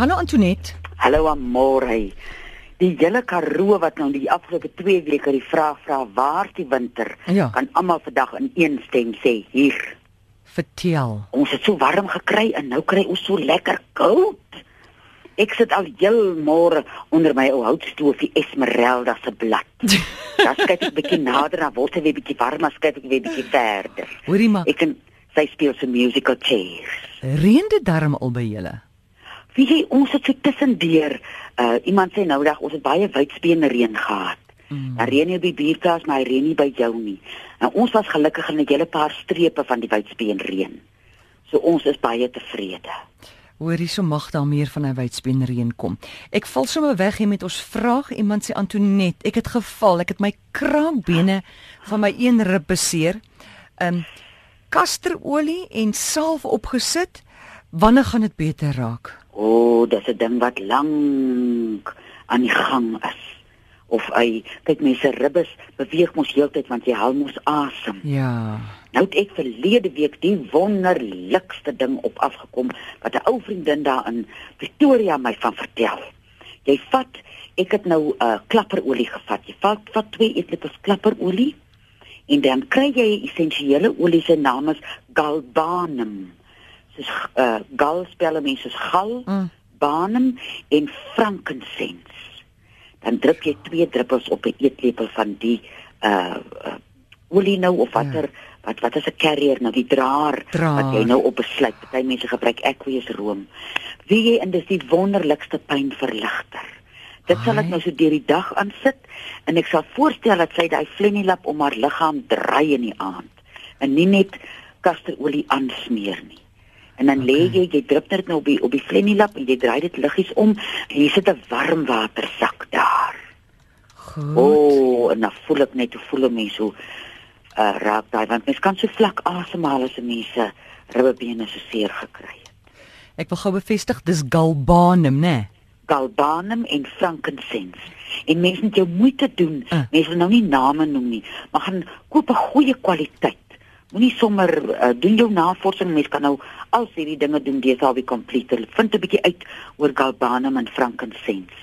Hallo Antoinette. Hallo Amore. Die hele Karoo wat nou die afgelope 2 weke die vraag vra waar die winter? Ja. Kan almal vandag in een stem sê hier. Vertel. Ons het so warm gekry en nou kry ons so lekker koud. Ek sit al heel môre onder my ou houtstoofie Esmeralda se blad. Dan kyk ek bietjie nader na word hy weer bietjie warmer, kyk ek weer bietjie verder. Hoorie maar, Ek en sy speel so musical chairs. reën dit darm al by julle? Wie jy ons het so tussendeur uh iemand sê nou dag ons het baie wydspeen reën gehad. Mm. Daar reën nie op die buurtplaas maar hy reën nie by jou nie. Nou ons was gelukkig in 'n hele paar strepe van die wydspeen reën. So ons is baie tevrede. Hoorie, so mag daar meer van 'n wydspien reën kom. Ek val sommer weg hier met ons vraag. Iemand sê Antoinette, ek het geval, ek het my kraakbene van my een rib beseer. Um kasterolie en salf opgesit. Wanneer gaan dit beter raak? O, oh, dis 'n ding wat lank aan die gang is. Of hy kyk mense ribbes beweeg mos heeltyd want jy haal mos asem. Ja. Nou het ek verlede week die wonderlikste ding op afgekom wat 'n ou vriendin daar in Pretoria my van vertel. Jy vat, ek het nou 'n uh, klapperolie gevat. Jy vat vat twee eetlepels klapperolie en dan kry jy essensiële olie se naam is galbanum. Dis uh gal spel mense soos gal, Mm. banum en frankincense. Dan drup jy twee druppels op 'n eetlepel van die uh, uh olie nou of watter ja. wat wat is 'n carrier nou die draer, Draer. wat jy nou op besluit. Party mense gebruik aqueous room. Wie jy in dis die wonderlikste pynverligter. Dit sal ek nou so deur die dag aan sit en ek sal voorstel dat sy daai flenilap om haar liggaam draai in die aand en nie net kasterolie aansmeer nie. En dan lê Okay. jy, jy drup dit nou op die op die flenilap en jy draai dit liggies om en jy sit 'n warm watersak daar. Goed. O, oh, en dan voel ek net hoe voel 'n mens hoe uh, raak daai want mens kan so vlak asemhaal as 'n mens se ribbebene so seer gekry het. Ek wil gou bevestig dis galbanum, né? Nee? Galbanum en frankincense. En mense moet jou moeite doen. Uh. Uh. Mense wil nou nie name noem nie, maar gaan koop 'n goeie kwaliteit. Moenie sommer uh, doen jou navorsing, mense kan nou al hierdie dinge doen deesdae op die komputer. Vind 'n bietjie uit oor galbanum en frankincense.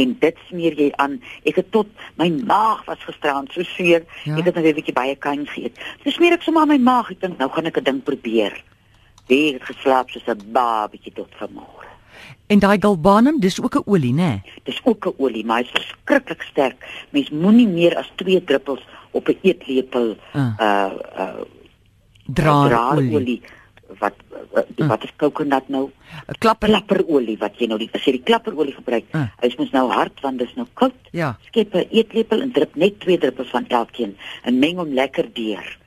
En dit smeer jy aan. Ek het tot my maag was gisterand so seer. Ja. Ek het nou weer 'n bietjie baie kuns geëet. So smeer ek sommer aan my maag. Ek dink nou gaan ek 'n ding probeer. Weer het geslaap soos 'n babatjie tot vanmôre. En daai galbanum, dis ook 'n olie, né? Nee? Dis ook 'n olie, maar hy's verskriklik sterk. Mens moenie meer as 2 druppels op 'n eetlepel Ah. uh uh Draarolie. draarolie wat uh, Ah. wat is coconut nou? 'n Klapper. Klapperolie wat jy nou die as jy die klapperolie gebruik. Ah. Hy's mos nou hard want dis nou koud. Ja. Skep 'n eetlepel en drup net 2 druppels van elkeen en meng hom lekker deur.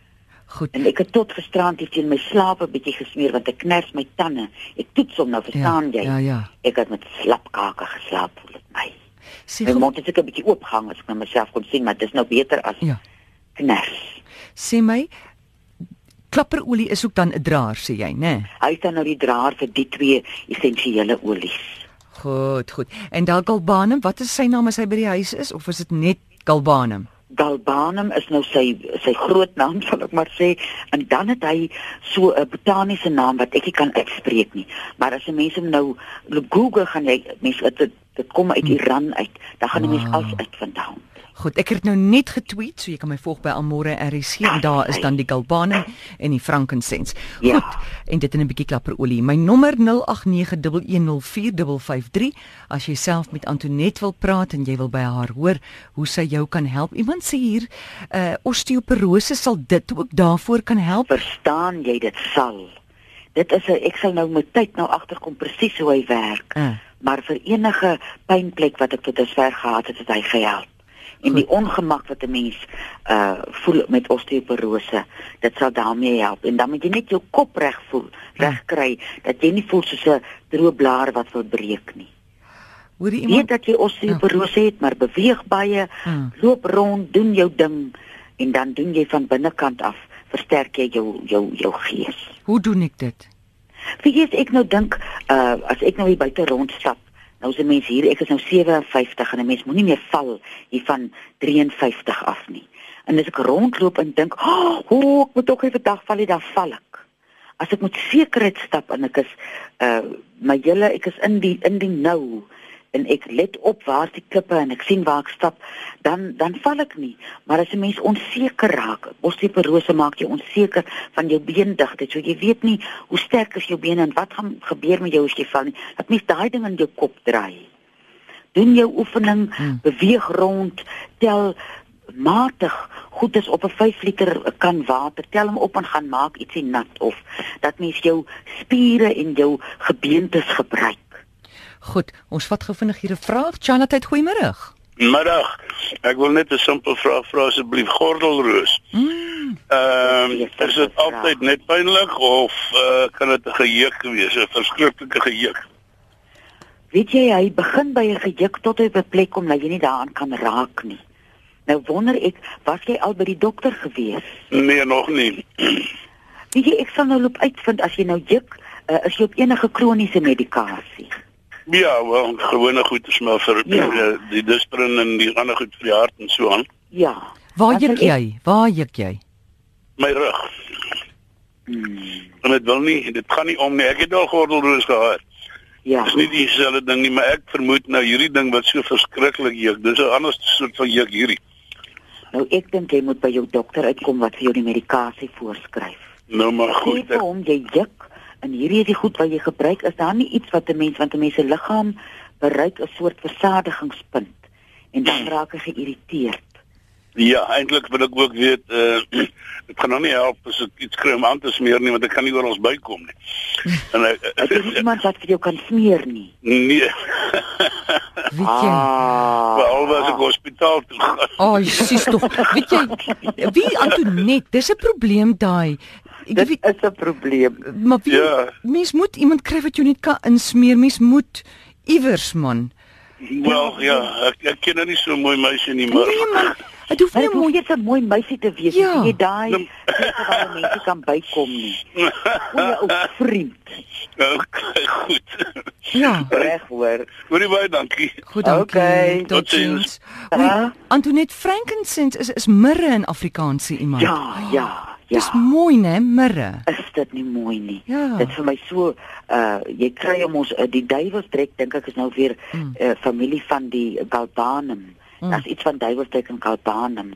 Goed. En ek het tot gisterand hier teen my slaap 'n bietjie gesmeer want ek kners my tande. Ek toets hom nou, verstaan ja, jy? Ja, ja. Ek het met slapkake geslaap voel dit my. Sê My mond het ek 'n bietjie oopgehang as ek na myself kon sien, maar dis nou beter as ja. kners. Sê my klapperolie is ook dan 'n draer, sê jy, né? Nee? Hy is dan nou die draer vir die twee essensiële olies. Goed, goed. En daai galbanum, wat is sy naam as hy by die huis is of is dit net galbanum? Galbanum is nou sy sy groot naam sal ek maar sê en dan het hy so 'n botaniese naam wat ek nie kan uitspreek nie. Maar as 'n mens hom nou Google gaan jy mense dit dit kom uit Iran uit. Dan gaan 'n mens Wow. alles uitvindaan. Goed, ek het dit nou net getweet, so jy kan my volg by Amore RC en daar is dan die galbanum en die frankincense. Ja. Goed. En dit in 'n bietjie klapperolie. My nommer 0891104553 as jy self met Antoinette wil praat en jy wil by haar hoor hoe sy jou kan help. Iemand sê hier, uh osteoporose sal dit ook daarvoor kan help. Verstaan jy dit sal? Dit is 'n ek sal nou met tyd nou agterkom presies hoe hy werk. Uh, maar vir enige pynplek wat ek tot dusver gehad het, het hy gehelp. En die ongemak wat 'n mens uh voel met osteoporose, dit sal daarmee help. En dan moet jy net jou kop reg voel, reg kry dat jy nie voel soos 'n droë blaar wat wil breek nie. hoor jy Weet iemand? dat jy osteoporose het, maar beweeg baie, Hmm. loop rond, doen jou ding en dan doen jy van binnekant af versterk jy jou jou jou gees. Hoe doen ek dit? Wie weet ek nou dink uh as ek nou hier buite rondstap, nou is 'n mens hier, ek is nou 57 en 'n mens moenie meer val hier van 53 af nie. En as ek rondloop en dink, "O, oh, ek moet ook nie vandag val dan val ek." as ek met sekerheid stap en ek is uh my hele ek is in die in die nou en ek let op waar die klippe en ek sien waar ek stap, dan dan val ek nie. Maar as 'n mens onseker raak, osteoporose maak jou onseker van jou beendigtheid. So jy weet nie hoe sterk is jou bene en wat gaan gebeur met jou as jy val nie. Dat mens daai ding in jou kop draai. Doen jou oefening, hmm. beweeg rond, tel matig goed is op 'n 5 liter kan water tel hom op en gaan maak ietsie nat of dat mens jou spiere en jou gebeentes gebruik Goed, ons vat gou vinnig hier 'n vraag. Chanatheid, goeiemôre. Middag. Ek wil net 'n simpel vraag vra asseblief gordelroos. Mm. Ehm um, is dit altyd net pynlik of uh, kan dit 'n geheuk wees, 'n verskriklike geheuk? Weet jy hy begin by 'n geheuk tot hy op 'n plek kom dat jy nie daaraan kan raak nie. Nou wonder ek, was jy al by die dokter gewees? Nee, nog nie. Weet jy, ek sal nou loop uitvind as jy nou juk, uh, is jy op enige kroniese medikasie? Ja, wel gewone goed is maar vir ja. die, die disprin en die ander goed vir die hart en so aan. Ja. Waar juk jy? Waar juk jy? My rug. Hmm. En dit wil nie, dit gaan nie om nie. Ek het al gordelroos gehad. Ja. Dis nie dieselfde ding nie, maar ek vermoed nou hierdie ding wat so verskriklik juk. Dis 'n ander soort van juk hierdie. Nou ek dink jy moet by jou dokter uitkom wat vir jou die medikasie voorskryf. Nou maar goed. Ek hom jy juk en hierdie is die goed wat jy gebruik is daar nie iets wat 'n mens want 'n mens se liggaam bereik 'n soort versadigingspunt en dan raak hy geïrriteerd. Ja, eintlik wil ek ook weet uh dit gaan nog nie help as ek iets kry om aan te smeer nie want ek kan nie oor ons bykom nie. En ek uh, het iemand wat vir jou kan smeer nie. Nee. Weet jy? Ah, Wel was ek hospitaal toe. Oh, Jesus tog. Weet jy, wie Antonet, dis 'n probleem daai. Dit weet, is 'n probleem. Maar wie, ja. mens moet iemand kry wat jou net kan insmeer. Mens moet iewers man. Wel ja, ek, ek ken nou nie so mooi meisie nie, maar Nee man, dit hoef nie mooi net 'n mooi meisie te wees ja. jy daai nou- waar mense kan bykom nie. Goeie ou vriend. Okay, goed. Ja, reg hoor. Goeie baie dankie. Goed dankie. Okay. Tot sins. Antoinette Frankincense is is mirre in Afrikaanse iemand. Ja, ja. Ja. Dis mooi né, mirre. Is dit nie mooi nie? Ja. Dit vir my so uh jy kry hom ons uh, die duiwelstrek dink ek is nou weer mm. uh, familie van die Galbanum. Mm. Daar's iets van duiwelstrek en Galbanum.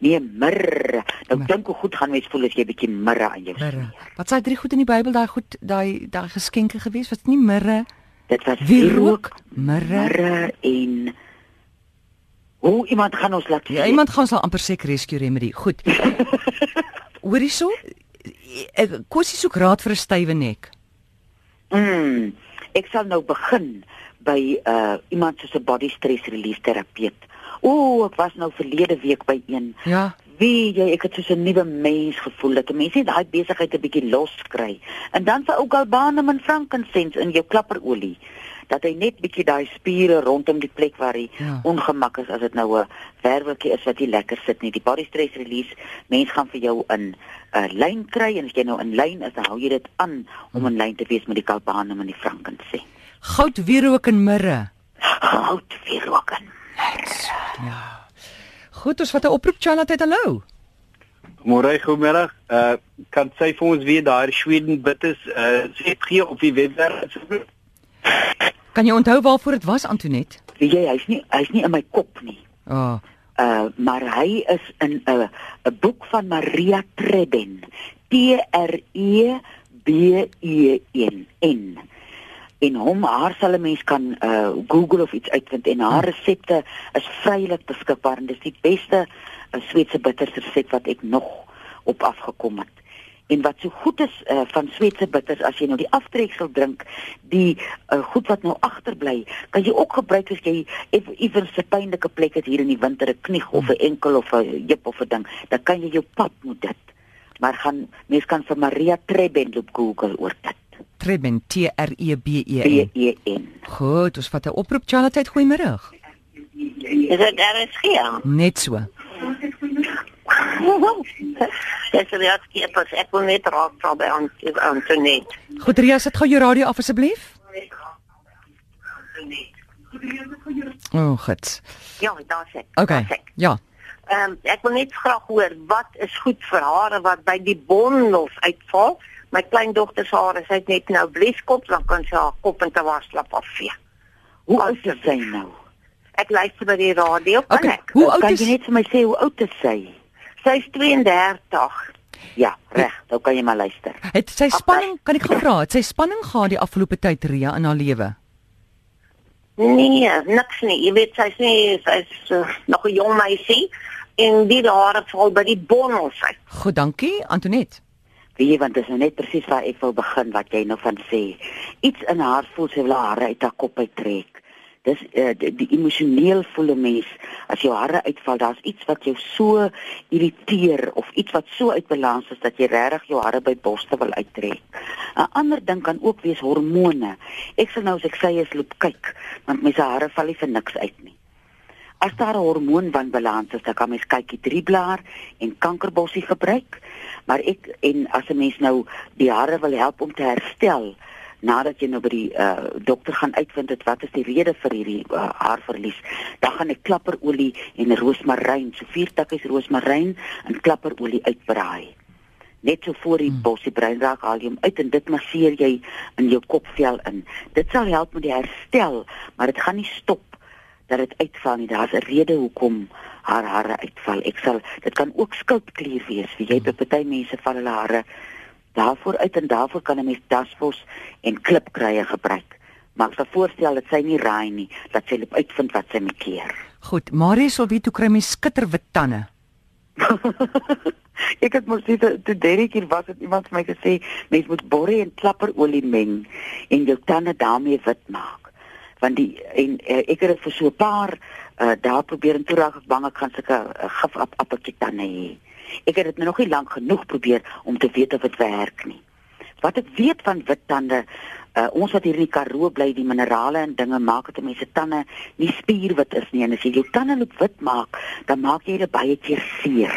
Nee, mirre. Nou dink hoe goed gaan mens voel as jy bietjie mirre aan jou smeer. Wat sê drie goed in die Bybel daai goed daai daai geskenke gewees wat nie mirre. Dit was wierook, mirre, mirre en Hoe iemand gaan ons laat. Ja, iemand gaan sal amper seker rescue remedy. Goed. Hoorie so? Ek kosie soek raad vir 'n stywe nek. Mm. Ek sal nou begin by uh iemand soos 'n body stress release terapeut. Ooh, ek was nou verlede week by een. Ja. Wie jy ek het soos 'n nuwe mens gevoel dat 'n mens net daai besigheid 'n bietjie los kry. En dan vir ou galbanum en frankincense in jou klapperolie dat hy net bietjie daai spiere rondom die plek waar hy ja. ongemak is as dit nou 'n werveltjie is wat nie lekker sit nie. Die body stress release, mens gaan vir jou in 'n uh, lyn kry en as jy nou in lyn is, dan hou jy dit aan om in lyn te wees met die kalbane en die frankense. Goud wierook en mirre. Goud wierook en mirre. Ja. Goed, ons vat 'n oproep Charlotte, hallo. Môre goeiemôre. Uh kan sy vir ons weer daai Sweden bittes uh sê gee op die webwerf asseblief? Kan jy onthou waarvoor dit was Antonet? Weet jy, hy's nie hy's nie in my kop nie. Oh. Uh maar hy is in 'n uh, 'n boek van Maria Treben. T R E B E N N. En hom haar sal 'n mens kan uh Google of iets uitvind en haar resepte is vrylik beskikbaar en dis die beste uh, Sweedse bittersresep wat ek nog op afgekom het. En wat so goed is uh, van Sweedse bitters as jy nou die aftreksel drink, die uh, goed wat nou agterbly, kan jy ook gebruik as jy iewers 'n pynlike plek het hier in die winter, 'n knie of 'n enkel of 'n heup of 'n ding, dan kan jy jou pap met dit. Maar gaan mens kan vir Maria Treben op Google oor dit. Treben T R E B E N. B E N. Goed, ons vat 'n oproep Charlotte, goeiemôre. Is dit daar is hier? Net so. Dis reg skiepers, ek wil net raak vra by aan Antonet. Goed Rias, het gou jou radio af asseblief. O, oh, goed. Ja, daar's ek. Okay. Ja. Ehm um, ek wil net graag hoor wat is goed vir hare wat by die bondels uitval, My kleindogter se hare, sy het net nou bleskop, dan kan sy haar kop in te waslap afvee. Hoe oud is sy nou? Ek luister by die radio, kan Okay, ek? Hoe oud kan is- jy net vir my sê hoe oud is sy? Sy is 32. Ja, reg, nou kan jy maar luister. Het sy spanning, kan ek gevra, het sy spanning gehad die afgelope tyd Ria in haar lewe? Nee, niks nie. Jy weet sy's nie sy's uh, nog 'n jong meisie en die hare val by die bonnels uit. Goed, dankie Antonet. Weet jy want dit is nou net presies waar ek wil begin wat jy nou van sê. Iets in haar voel sy wil haar hare uit haar kop uittrek. Dis uh, die, die emosioneel voel 'n mens as jou hare uitval, daar's iets wat jou so irriteer of iets wat so uit balans is dat jy regtig jou hare by borste wil uittrek. 'n Ander ding kan ook wees hormone. Ek sal nou as ek sê is loop kyk, want my se hare val nie vir niks uit nie. As daar 'n hormoonwanbalans is, dan kan mens kykie drieblaar en kankerbossie gebruik. Maar ek en as 'n mens nou die hare wil help om te herstel nadat jy nou by die uh, dokter gaan uitvind dit wat is die rede vir hierdie uh, haarverlies, dan gaan ek klapperolie en roosmaryn, so vier tikkies roosmaryn en klapperolie uitbraai. Net so voor die bossie bruin raak, haal jy hom uit en dit masseer jy in jou kopvel in. Dit sal help met die herstel, maar dit gaan nie stop dat dit uitval nie. Daar's 'n rede hoekom haar hare uitval. Ek sal dit kan ook skildklier wees. Wie jy by party mense val hulle hare daarvoor uit en daarvoor kan 'n mens dasvos en klipkruie gebruik. Maar ek sal voorstel dat sy nie raai nie, dat sy loop uitvind wat sy moet keer. Goed, Marius wil weet hoe kry mens skitterwit tande? ek het mos dit toe Derek hier was het iemand vir my gesê mens moet borrie en klapperolie meng en jou tande daarmee wit maak. Want die en uh, ek het dit vir so 'n paar uh, daar probeer en toe raak ek bang ek gaan sulke uh, gif op appeltjie tande hê. Ek het dit nou nog nie lank genoeg probeer om te weet of dit werk nie. Wat ek weet van wit tande Uh, ons wat hier in die Karoo bly, die minerale en dinge maak dat mense tande nie spierwit is nie en as jy jou tande loop wit maak, dan maak jy dit baie keer seer.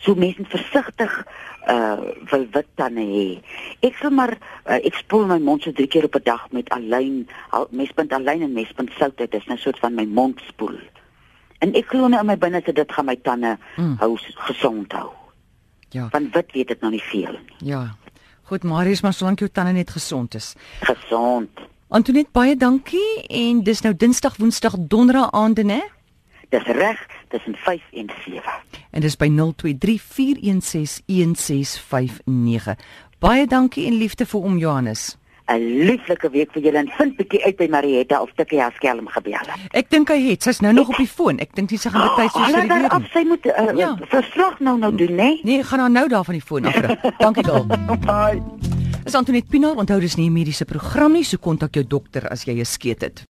So mense versigtig uh wil wit tande hê. Ek sal maar uh, ek spoel my mond so drie keer op 'n dag met alyn, al, mespunt alyn en mespunt sout. Dit is 'n soort van my mond spoel. En ek glo nou in my binneste dit gaan my tande Mm. hou gesond hou. Ja, Van wit weet ek nog nie veel nie. ja. Goed, Marius, maar solank jou tande net gesond is. Gesond. Antonet, baie dankie en dis nou Dinsdag, Woensdag, Donderdag aande, né? Dis reg tussen 5 en 7. En dis by 0234161659. Baie dankie en liefde vir oom Johannes. 'n Lieflike week vir julle en vind bietjie uit by Marietta of Tikkie haar skelm gebel het. Ek dink hy het, sy's nou nog op die foon. Ek dink sy gaan betyds so Hulle vir die daar weer af nie. sy moet uh, Ja. ja. verslag nou nou doen, né? Nee, gaan haar nou daar van die foon afrig. Dankie Gail. Bye. Is Antonet Pinaar, onthou dis nie 'n mediese program nie, so kontak jou dokter as jy 'n skeet het.